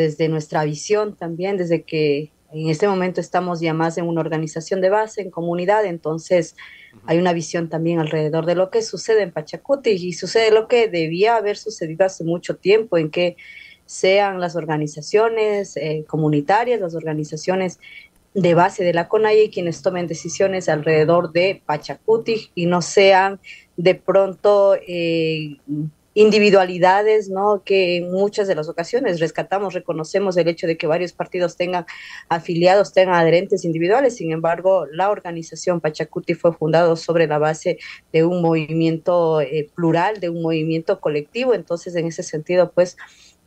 desde nuestra visión también, desde que en este momento estamos ya más en una organización de base, en comunidad, entonces hay una visión también alrededor de lo que sucede en Pachacuti y sucede lo que debía haber sucedido hace mucho tiempo, en que sean las organizaciones eh, comunitarias, las organizaciones de base de la CONAIE quienes tomen decisiones alrededor de Pachacuti y no sean de pronto eh, individualidades, ¿no? Que en muchas de las ocasiones rescatamos, reconocemos el hecho de que varios partidos tengan afiliados, tengan adherentes individuales. Sin embargo, la organización Pachacuti fue fundada sobre la base de un movimiento eh, plural, de un movimiento colectivo. Entonces, en ese sentido, pues,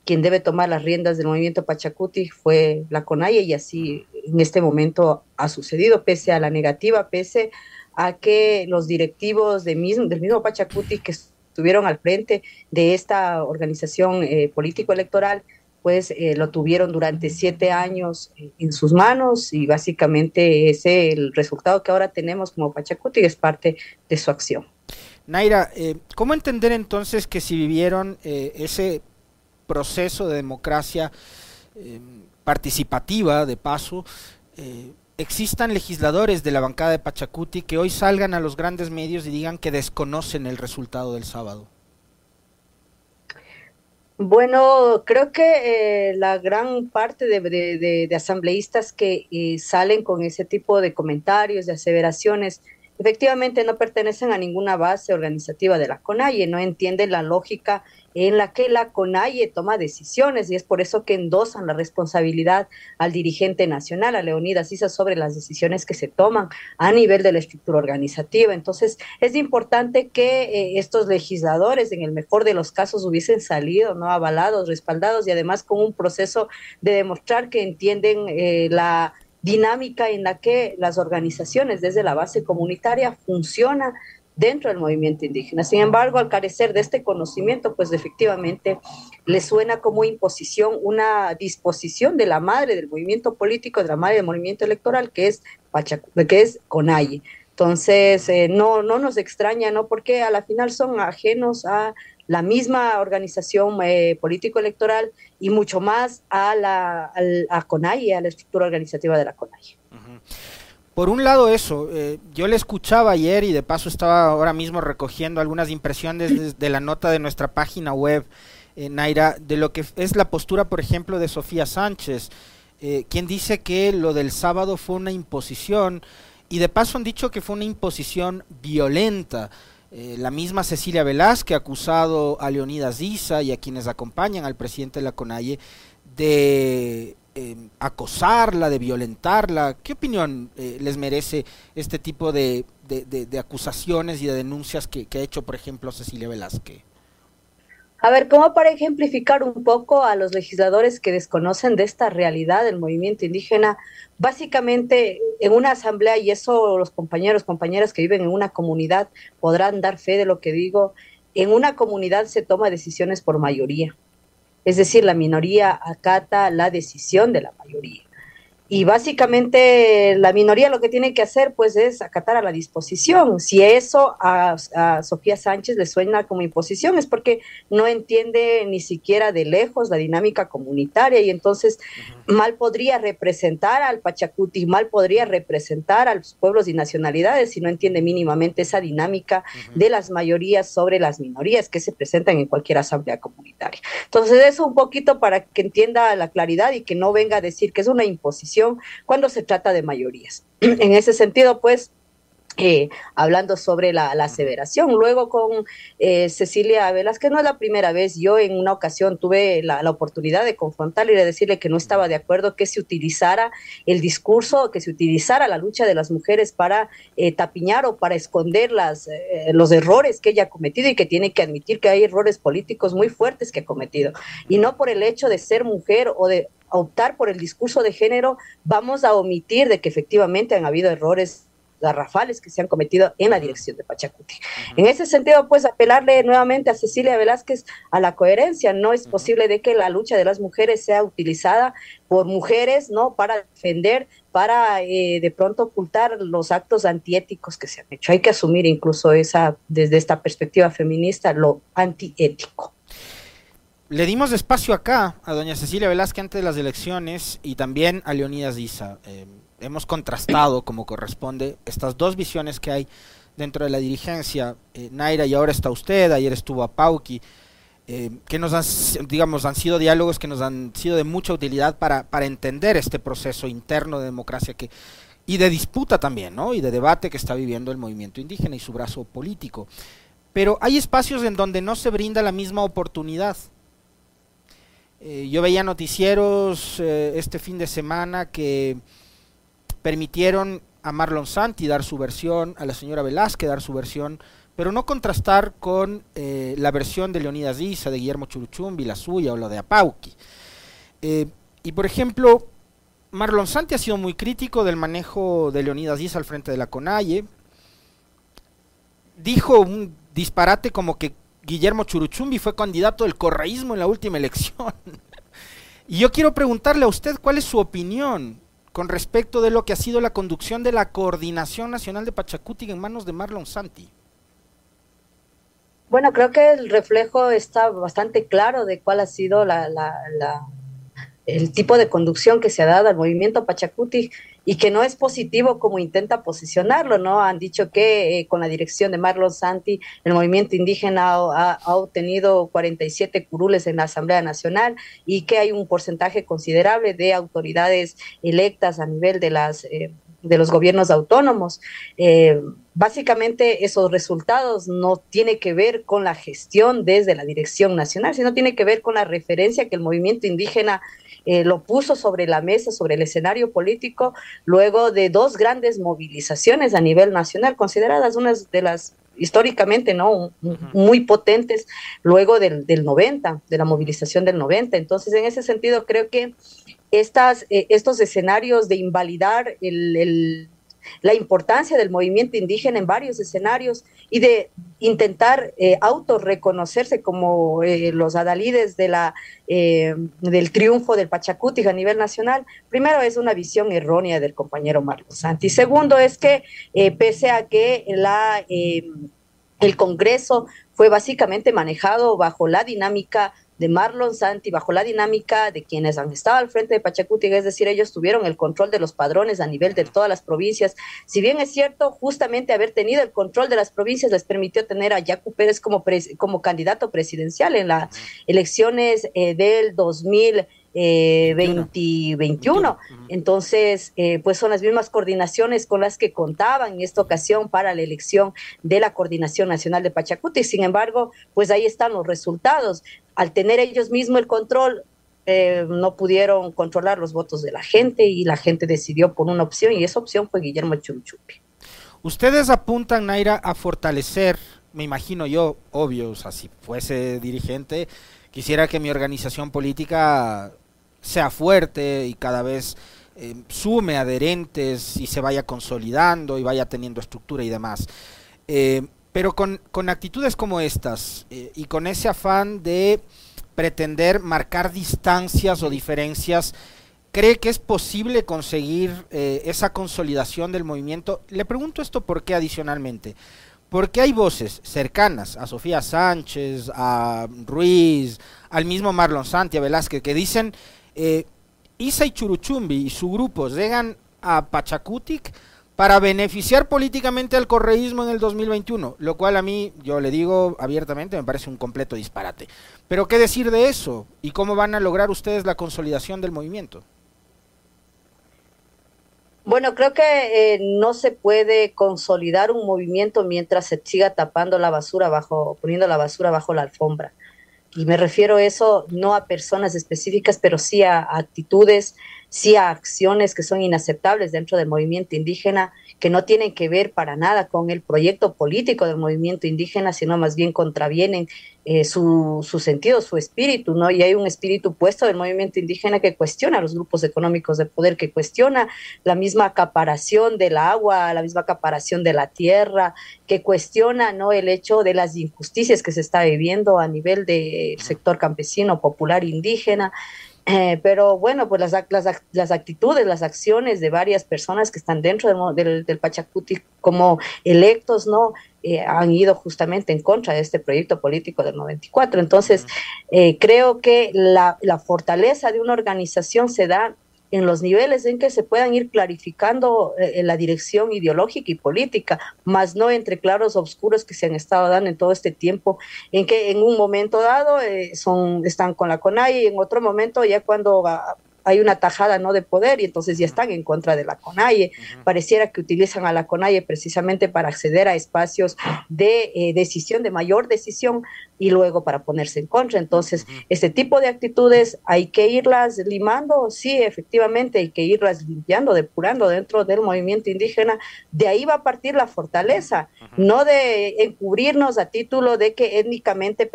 quien debe tomar las riendas del movimiento Pachacuti fue la CONAIE y así en este momento ha sucedido, pese a la negativa, pese a que los directivos mismo, del mismo Pachacuti que estuvieron al frente de esta organización eh, político-electoral, pues eh, lo tuvieron durante siete años eh, en sus manos y básicamente ese el resultado que ahora tenemos como Pachacuti es parte de su acción. Naira, ¿cómo entender entonces que si vivieron ese proceso de democracia participativa, de paso, existan legisladores de la bancada de Pachacuti que hoy salgan a los grandes medios y digan que desconocen el resultado del sábado? Bueno, creo que eh, la gran parte de, asambleístas que eh, salen con ese tipo de comentarios, de aseveraciones, efectivamente no pertenecen a ninguna base organizativa de la CONAIE, no entienden la lógica en la que la CONAIE toma decisiones y es por eso que endosan la responsabilidad al dirigente nacional, a Leonidas Isa, sobre las decisiones que se toman a nivel de la estructura organizativa. Entonces, es importante que eh, estos legisladores, en el mejor de los casos, hubiesen salido, ¿no? Avalados, respaldados y además con un proceso de demostrar que entienden eh, la dinámica en la que las organizaciones desde la base comunitaria funcionan dentro del movimiento indígena. Sin embargo, al carecer de este conocimiento, pues efectivamente le suena como imposición una disposición de la madre del movimiento político, de la madre del movimiento electoral, que es, Pachacu que es Conalle. Entonces, eh, no, no nos extraña, ¿no? Porque a la final son ajenos a la misma organización eh, político-electoral y mucho más a la a, CONAIE, a la estructura organizativa de la CONAIE. Por un lado eso, eh, yo le escuchaba ayer y de paso estaba ahora mismo recogiendo algunas impresiones de, la nota de nuestra página web, eh, Naira, de lo que es la postura, por ejemplo, de Sofía Sánchez, eh, quien dice que lo del sábado fue una imposición y de paso han dicho que fue una imposición violenta. la misma Cecilia Velázquez ha acusado a Leonidas Isa y a quienes acompañan al presidente de la CONAIE de eh, acosarla, de violentarla. ¿Qué opinión eh, les merece este tipo de, acusaciones y de denuncias que, ha hecho, por ejemplo, Cecilia Velázquez? A ver, como para ejemplificar un poco a los legisladores que desconocen de esta realidad del movimiento indígena, básicamente en una asamblea, y eso los compañeros, compañeras que viven en una comunidad podrán dar fe de lo que digo, en una comunidad se toma decisiones por mayoría. Es decir, la minoría acata la decisión de la mayoría. Y básicamente la minoría lo que tiene que hacer pues es acatar a la disposición. Si eso a, Sofía Sánchez le suena como imposición es porque no entiende ni siquiera de lejos la dinámica comunitaria y entonces mal podría representar al Pachacuti, mal podría representar a los pueblos y nacionalidades si no entiende mínimamente esa dinámica de las mayorías sobre las minorías que se presentan en cualquier asamblea comunitaria. Entonces eso un poquito para que entienda la claridad y que no venga a decir que es una imposición cuando se trata de mayorías. En ese sentido, pues, eh, hablando sobre la, aseveración. Luego con eh, Cecilia Velázquez, no es la primera vez, yo en una ocasión tuve la, oportunidad de confrontarle y de decirle que no estaba de acuerdo que se utilizara el discurso, que se utilizara la lucha de las mujeres para eh, tapiñar o para esconder las, los errores que ella ha cometido y que tiene que admitir que hay errores políticos muy fuertes que ha cometido. Y no por el hecho de ser mujer o de optar por el discurso de género, vamos a omitir de que efectivamente han habido errores garrafales que se han cometido en la dirección de Pachacuti. En ese sentido, pues apelarle nuevamente a Cecilia Velázquez a la coherencia. No es posible de que la lucha de las mujeres sea utilizada por mujeres, ¿no? Para defender, para eh, de pronto ocultar los actos antiéticos que se han hecho. Hay que asumir incluso esa, desde esta perspectiva feminista, lo antiético. le dimos espacio acá a doña Cecilia Velázquez antes de las elecciones y también a Leonidas Diza. Eh, hemos contrastado como corresponde estas dos visiones que hay dentro de la dirigencia. Eh, Naira, y ahora está usted, ayer estuvo a Pauqui, eh, que nos han, digamos, han sido diálogos que nos han sido de mucha utilidad para, para entender este proceso interno de democracia que, y de disputa también, ¿no? Y de debate que está viviendo el movimiento indígena y su brazo político. Pero hay espacios en donde no se brinda la misma oportunidad. Eh, yo veía noticieros este fin de semana que permitieron a Marlon Santi dar su versión, a la señora Velázquez dar su versión, pero no contrastar con eh, la versión de Leonidas Diza, de Guillermo Churuchumbi, la suya o la de Apauqui. Eh, y por ejemplo, Marlon Santi ha sido muy crítico del manejo de Leonidas Diza al frente de la CONAIE. Dijo un disparate como que Guillermo Churuchumbi fue candidato del correísmo en la última elección. y yo quiero preguntarle a usted cuál es su opinión con respecto de lo que ha sido la conducción de la Coordinación Nacional de Pachacuti en manos de Marlon Santi. Bueno, creo que el reflejo está bastante claro de cuál ha sido la, el tipo de conducción que se ha dado al movimiento Pachacuti y que no es positivo como intenta posicionarlo, ¿no? Han dicho que eh, con la dirección de Marlon Santi el movimiento indígena ha, obtenido 47 curules en la Asamblea Nacional y que hay un porcentaje considerable de autoridades electas a nivel de las eh, de los gobiernos autónomos. Eh, básicamente esos resultados no tiene que ver con la gestión desde la dirección nacional, sino tiene que ver con la referencia que el movimiento indígena eh, lo puso sobre la mesa, sobre el escenario político, luego de dos grandes movilizaciones a nivel nacional, consideradas unas de las históricamente no muy potentes luego del, del 90 de la movilización del 90 entonces en ese sentido creo que estas eh, estos escenarios de invalidar el, la importancia del movimiento indígena en varios escenarios y de intentar eh, autorreconocerse como eh, los adalides de la, eh, del triunfo del Pachacuti a nivel nacional, primero es una visión errónea del compañero Marcos Santi. Segundo es que eh, pese a que la, el Congreso fue básicamente manejado bajo la dinámica de Marlon Santi bajo la dinámica de quienes han estado al frente de Pachacuti, es decir, ellos tuvieron el control de los padrones a nivel de todas las provincias. Si bien es cierto, justamente haber tenido el control de las provincias les permitió tener a Yacu Pérez como, como candidato presidencial en las elecciones eh, del 2000 eh, 2021. Entonces, eh, pues son las mismas coordinaciones con las que contaban en esta ocasión para la elección de la Coordinación Nacional de Pachacuti. Sin embargo, pues ahí están los resultados. Al tener ellos mismos el control, eh, no pudieron controlar los votos de la gente y la gente decidió por una opción y esa opción fue Guillermo Churuchupi. Ustedes apuntan, Naira, a fortalecer, me imagino yo, obvio, o sea, si fuese dirigente, quisiera que mi organización política sea fuerte y cada vez eh, sume adherentes y se vaya consolidando y vaya teniendo estructura y demás. Eh, pero con, con, actitudes como estas eh, y con ese afán de pretender marcar distancias o diferencias, ¿cree que es posible conseguir esa consolidación del movimiento? Le pregunto esto por qué adicionalmente. Porque hay voces cercanas a Sofía Sánchez, a Ruiz, al mismo Marlon Santi, a Velázquez, que dicen eh, Isa y Churuchumbi y su grupo llegan a Pachacutic para beneficiar políticamente al correísmo en el 2021, lo cual a mí, yo le digo abiertamente, me parece un completo disparate. Pero ¿qué decir de eso? ¿Y cómo van a lograr ustedes la consolidación del movimiento? Bueno, creo que eh, no se puede consolidar un movimiento mientras se siga tapando la basura bajo, poniendo la basura bajo la alfombra y me refiero a eso no a personas específicas, pero sí a, actitudes, sí a acciones que son inaceptables dentro del movimiento indígena, que no tienen que ver para nada con el proyecto político del movimiento indígena, sino más bien contravienen eh, su, su, sentido, su espíritu, ¿no? Y hay un espíritu puesto del movimiento indígena que cuestiona a los grupos económicos de poder, que cuestiona la misma acaparación del agua, la misma acaparación de la tierra, que cuestiona, ¿no? El hecho de las injusticias que se está viviendo a nivel del sector campesino, popular, indígena Eh, pero bueno, pues las, las, las, actitudes, las acciones de varias personas que están dentro del, del, Pachacuti como electos, ¿no? Eh, han ido justamente en contra de este proyecto político del 94. Entonces, eh, creo que la, la, fortaleza de una organización se da en los niveles en que se puedan ir clarificando eh, la dirección ideológica y política, más no entre claros oscuros que se han estado dando en todo este tiempo, en que en un momento dado eh, son, están con la CONAI y en otro momento ya cuando hay una tajada no de poder y entonces ya están en contra de la CONAIE. Pareciera que utilizan a la CONAIE precisamente para acceder a espacios de eh, decisión, de mayor decisión y luego para ponerse en contra. Entonces, este tipo de actitudes hay que irlas limando, sí, efectivamente, hay que irlas limpiando, depurando dentro del movimiento indígena. De ahí va a partir la fortaleza, no de encubrirnos a título de que étnicamente,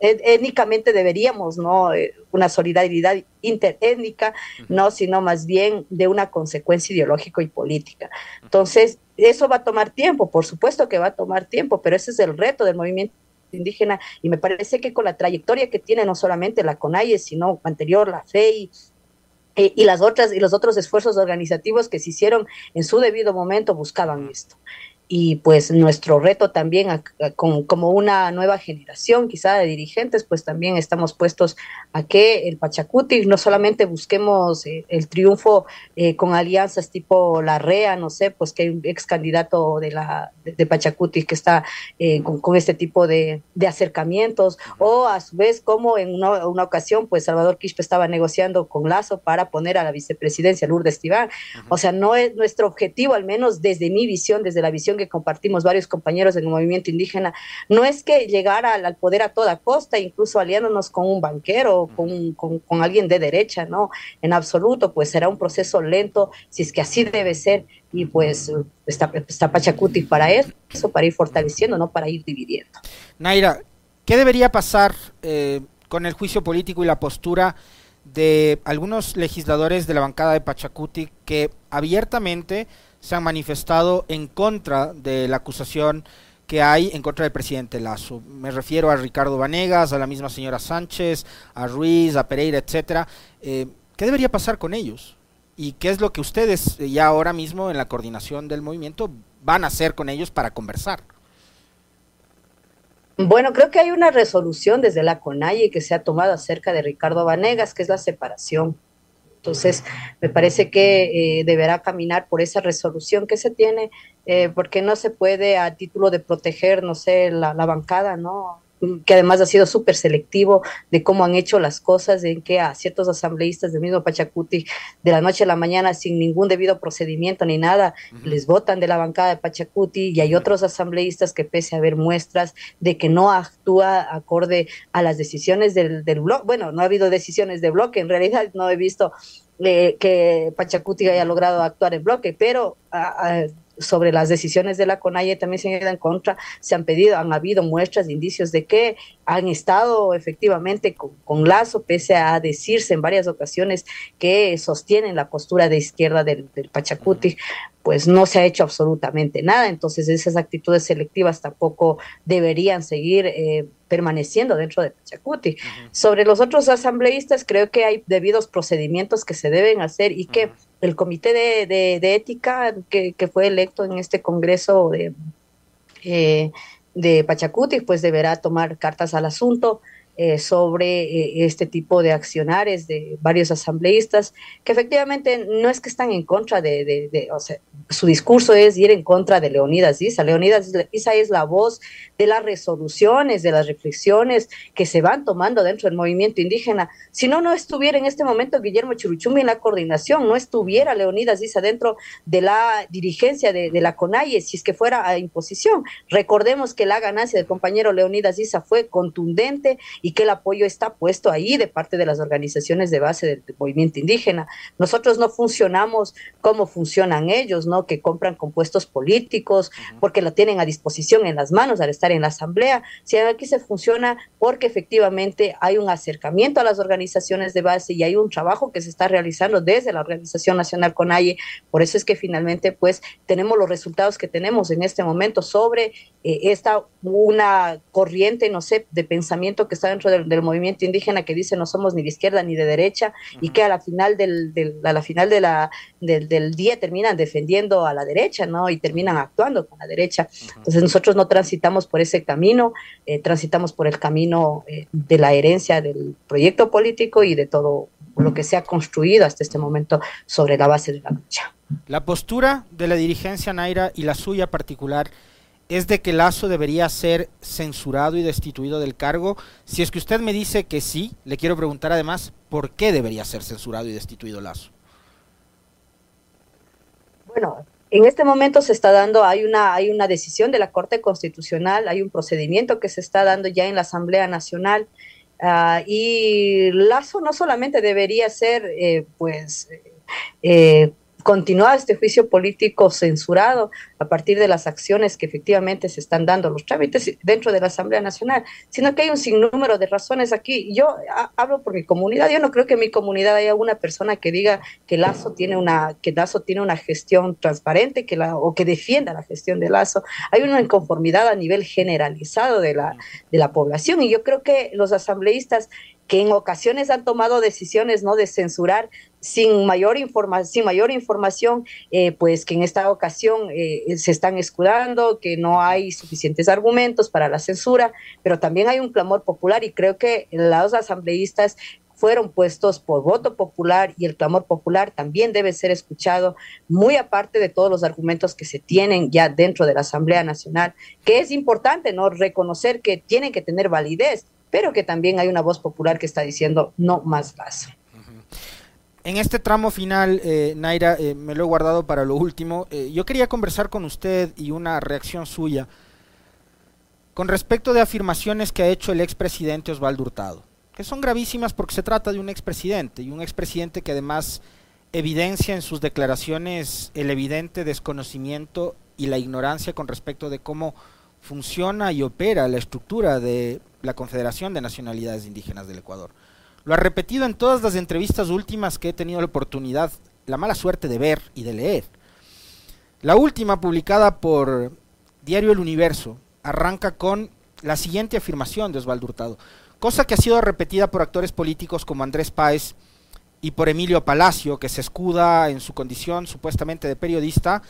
étnicamente deberíamos, ¿no? Eh, una solidaridad no, sino más bien de una consecuencia ideológica y política. Entonces, eso va a tomar tiempo, por supuesto que va a tomar tiempo, pero ese es el reto del movimiento indígena y me parece que con la trayectoria que tiene no solamente la CONAIE, sino anterior la FEI, eh, y las otras y los otros esfuerzos organizativos que se hicieron en su debido momento buscaban esto y pues nuestro reto también como una nueva generación quizá de dirigentes, pues también estamos puestos a que el Pachacuti no solamente busquemos eh, el triunfo eh, con alianzas tipo la REA, no sé, pues que hay un ex candidato de, la, de, Pachacuti que está eh, con, este tipo de, acercamientos, o a su vez como en una, ocasión pues Salvador Quispe estaba negociando con Lazo para poner a la vicepresidencia Lourdes Tibán. O sea, no es nuestro objetivo, al menos desde mi visión, desde la visión que compartimos varios compañeros en el movimiento indígena, no es que llegar al, poder a toda costa, incluso aliándonos con un banquero, con, con, alguien de derecha, no, en absoluto, pues será un proceso lento, si es que así debe ser, y pues está, está Pachacuti para eso, para ir fortaleciendo, no para ir dividiendo. Naira, ¿qué debería pasar eh, con el juicio político y la postura de algunos legisladores de la bancada de Pachacuti que abiertamente se han manifestado en contra de la acusación que hay en contra del presidente Lazo. Me refiero a Ricardo Vanegas, a la misma señora Sánchez, a Ruiz, a Pereira, etcétera. Eh, ¿Qué debería pasar con ellos? ¿Y qué es lo que ustedes eh, ya ahora mismo en la coordinación del movimiento van a hacer con ellos para conversar? Bueno, creo que hay una resolución desde la CONAIE que se ha tomado acerca de Ricardo Vanegas, que es la separación entonces, me parece que eh, deberá caminar por esa resolución que se tiene, eh, porque no se puede a título de proteger, no sé, la, la bancada, ¿no? Que además ha sido súper selectivo de cómo han hecho las cosas, en que a ciertos asambleístas del mismo Pachacuti, de la noche a la mañana, sin ningún debido procedimiento ni nada, les votan de la bancada de Pachacuti, y hay otros asambleístas que pese a haber muestras de que no actúa acorde a las decisiones del, del bloque, bueno, no ha habido decisiones de bloque, en realidad no he visto eh, que Pachacuti haya logrado actuar en bloque, pero... a, sobre las decisiones de la CONAIE también se han ido en contra, se han pedido, han habido muestras indicios de que han estado efectivamente con, Lazo, pese a decirse en varias ocasiones que sostienen la postura de izquierda del, Pachacuti, pues no se ha hecho absolutamente nada. Entonces esas actitudes selectivas tampoco deberían seguir eh, permaneciendo dentro de Pachacuti. Sobre los otros asambleístas, creo que hay debidos procedimientos que se deben hacer y que el comité de, ética que, fue electo en este congreso de, eh, de Pachacuti, pues deberá tomar cartas al asunto. Eh, sobre eh, este tipo de accionares de varios asambleístas que efectivamente no es que están en contra de, o sea, su discurso es ir en contra de Leonidas Isa. Leonidas Isa es la voz de las resoluciones, de las reflexiones que se van tomando dentro del movimiento indígena. Si no, no estuviera en este momento Guillermo Churuchumi en la coordinación, no estuviera Leonidas Isa dentro de la dirigencia de, de la CONAIE, si es que fuera a imposición. Recordemos que la ganancia del compañero Leonidas Isa fue contundente y que el apoyo está puesto ahí de parte de las organizaciones de base del, movimiento indígena. Nosotros no funcionamos como funcionan ellos, ¿no? Que compran compuestos políticos porque lo tienen a disposición en las manos al estar en la asamblea. Si aquí se funciona porque efectivamente hay un acercamiento a las organizaciones de base y hay un trabajo que se está realizando desde la Organización Nacional CONAIE. Por eso es que finalmente pues tenemos los resultados que tenemos en este momento sobre eh, esta una corriente, no sé, de pensamiento que está dentro del, movimiento indígena que dice no somos ni de izquierda ni de derecha y que a la final del, a la final de la, del, día terminan defendiendo a la derecha, ¿no? Y terminan actuando con la derecha. Entonces nosotros no transitamos por ese camino, eh, transitamos por el camino eh, de la herencia del proyecto político y de todo lo que se ha construido hasta este momento sobre la base de la lucha. La postura de la dirigencia Naira y la suya particular es de que Lazo debería ser censurado y destituido del cargo. Si es que usted me dice que sí, le quiero preguntar además por qué debería ser censurado y destituido Lazo. Bueno, en este momento se está dando, hay una, hay una decisión de la Corte Constitucional, hay un procedimiento que se está dando ya en la Asamblea Nacional. Uh, y Lazo no solamente debería ser, eh, pues, eh, continuar este juicio político censurado a partir de las acciones que efectivamente se están dando, los trámites dentro de la Asamblea Nacional, sino que hay un sinnúmero de razones aquí. Yo hablo por mi comunidad, yo no creo que en mi comunidad haya una persona que diga que Lazo tiene una, que Lazo tiene una gestión transparente que la, o que defienda la gestión de Lazo. Hay una inconformidad a nivel generalizado de la, de la población y yo creo que los asambleístas que en ocasiones han tomado decisiones no de censurar sin mayor información sin mayor información eh, pues que en esta ocasión eh, se están escudando que no hay suficientes argumentos para la censura pero también hay un clamor popular y creo que los asambleístas fueron puestos por voto popular y el clamor popular también debe ser escuchado, muy aparte de todos los argumentos que se tienen ya dentro de la Asamblea Nacional, que es importante no reconocer que tienen que tener validez, pero que también hay una voz popular que está diciendo no más gas. En este tramo final, eh, Naira, eh, me lo he guardado para lo último. Eh, yo quería conversar con usted y una reacción suya con respecto de afirmaciones que ha hecho el expresidente Osvaldo Hurtado, que son gravísimas porque se trata de un expresidente y un expresidente que además evidencia en sus declaraciones el evidente desconocimiento y la ignorancia con respecto de cómo funciona y opera la estructura de la Confederación de Nacionalidades Indígenas del Ecuador. Lo ha repetido en todas las entrevistas últimas que he tenido la oportunidad, la mala suerte de ver y de leer. La última, publicada por Diario El Universo, arranca con la siguiente afirmación de Osvaldo Hurtado, cosa que ha sido repetida por actores políticos como Andrés Páez y por Emilio Palacio, que se escuda en su condición supuestamente de periodista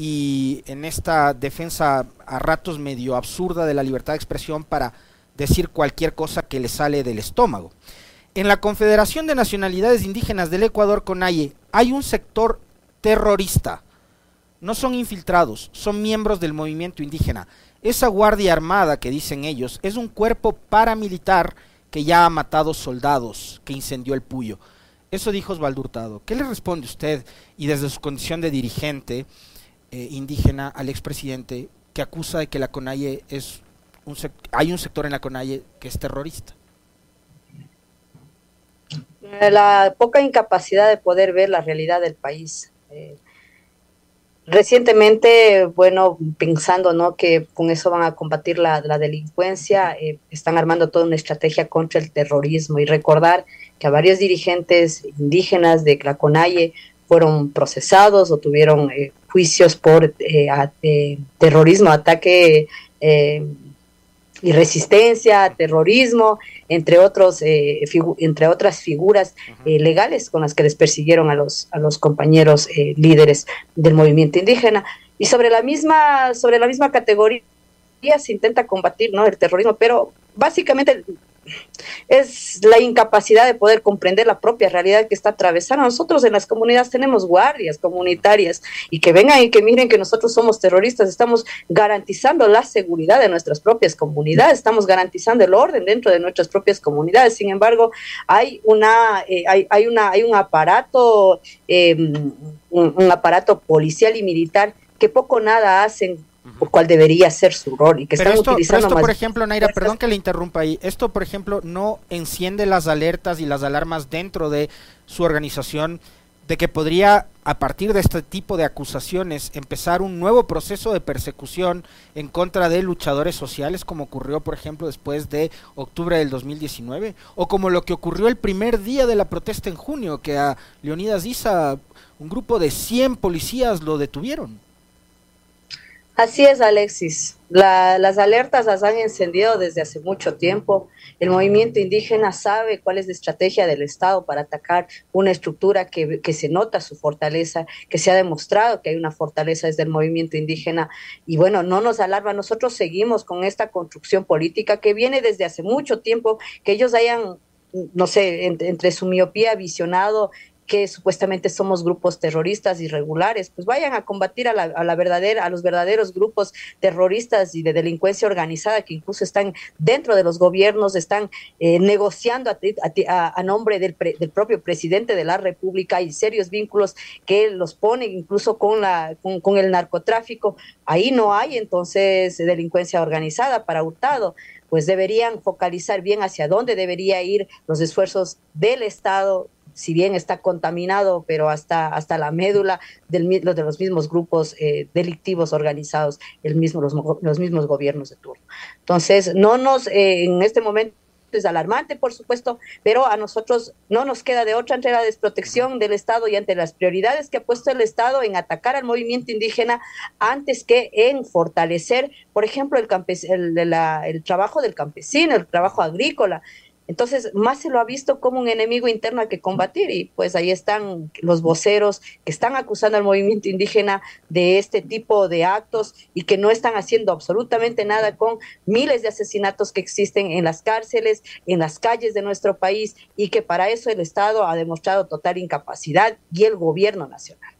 y en esta defensa a ratos medio absurda de la libertad de expresión para decir cualquier cosa que le sale del estómago. En la Confederación de Nacionalidades Indígenas del Ecuador, CONAIE, hay un sector terrorista. No son infiltrados, son miembros del movimiento indígena. Esa Guardia Armada que dicen ellos es un cuerpo paramilitar que ya ha matado soldados, que incendió el Puyo. Eso dijo Osvaldo Hurtado. ¿Qué le responde usted y desde su condición de dirigente eh, indígena al expresidente que acusa de que la CONAIE es hay un sector en la CONAIE que es terrorista. Eh, la poca incapacidad de poder ver la realidad del país. Eh, recientemente, bueno, pensando ¿no? que con eso van a combatir la, delincuencia, eh, están armando toda una estrategia contra el terrorismo y recordar que a varios dirigentes indígenas de la CONAIE fueron procesados o tuvieron juicios por terrorismo, ataque y resistencia, terrorismo, entre otros, eh, entre otras figuras eh, legales con las que les persiguieron a los a los compañeros eh, líderes del movimiento indígena. Y sobre la misma sobre la misma categoría se intenta combatir, ¿no? El terrorismo, pero básicamente es la incapacidad de poder comprender la propia realidad que está atravesando. Nosotros en las comunidades tenemos guardias comunitarias y que vengan y que miren que nosotros somos terroristas, estamos garantizando la seguridad de nuestras propias comunidades, estamos garantizando el orden dentro de nuestras propias comunidades. Sin embargo, hay una, eh, hay, hay, una, hay un aparato, em, un aparato policial y militar que poco nada hacen por cuál debería ser su rol y que están utilizando esto, por ejemplo, Naira, perdón que le interrumpa ahí, esto, por ejemplo, no enciende las alertas y las alarmas dentro de su organización de que podría, a partir de este tipo de acusaciones, empezar un nuevo proceso de persecución en contra de luchadores sociales, como ocurrió, por ejemplo, después de octubre del 2019, o como lo que ocurrió el primer día de la protesta en junio, que a Leonidas Isa, un grupo de 100 policías lo detuvieron. Así es, Alexis. las alertas las han encendido desde hace mucho tiempo. El movimiento indígena sabe cuál es la estrategia del Estado para atacar una estructura que, que, se nota su fortaleza, que se ha demostrado que hay una fortaleza desde el movimiento indígena. Y bueno, no nos alarma, nosotros seguimos con esta construcción política que viene desde hace mucho tiempo, que ellos hayan no sé, entre su miopía visionado que supuestamente somos grupos terroristas irregulares, pues vayan a combatir a la, verdadera, a los verdaderos grupos terroristas y de delincuencia organizada que incluso están dentro de los gobiernos, están eh, negociando a, nombre del, propio presidente de la República y serios vínculos que los ponen incluso con, la, con, el narcotráfico. Ahí no hay entonces delincuencia organizada para Hurtado pues deberían focalizar bien hacia dónde debería ir los esfuerzos del Estado, si bien está contaminado, pero hasta, hasta la médula del, de los mismos grupos eh, delictivos organizados, el mismo, los, los, mismos gobiernos de turno. Entonces, no nos, eh, en este momento es alarmante, por supuesto, pero a nosotros no nos queda de otra entre la desprotección del Estado y ante las prioridades que ha puesto el Estado en atacar al movimiento indígena antes que en fortalecer, por ejemplo, el, el, el trabajo del campesino, el trabajo agrícola. Entonces, más se lo ha visto como un enemigo interno a que combatir y pues ahí están los voceros que están acusando al movimiento indígena de este tipo de actos y que no están haciendo absolutamente nada con miles de asesinatos que existen en las cárceles, en las calles de nuestro país y que para eso el Estado ha demostrado total incapacidad y el gobierno nacional.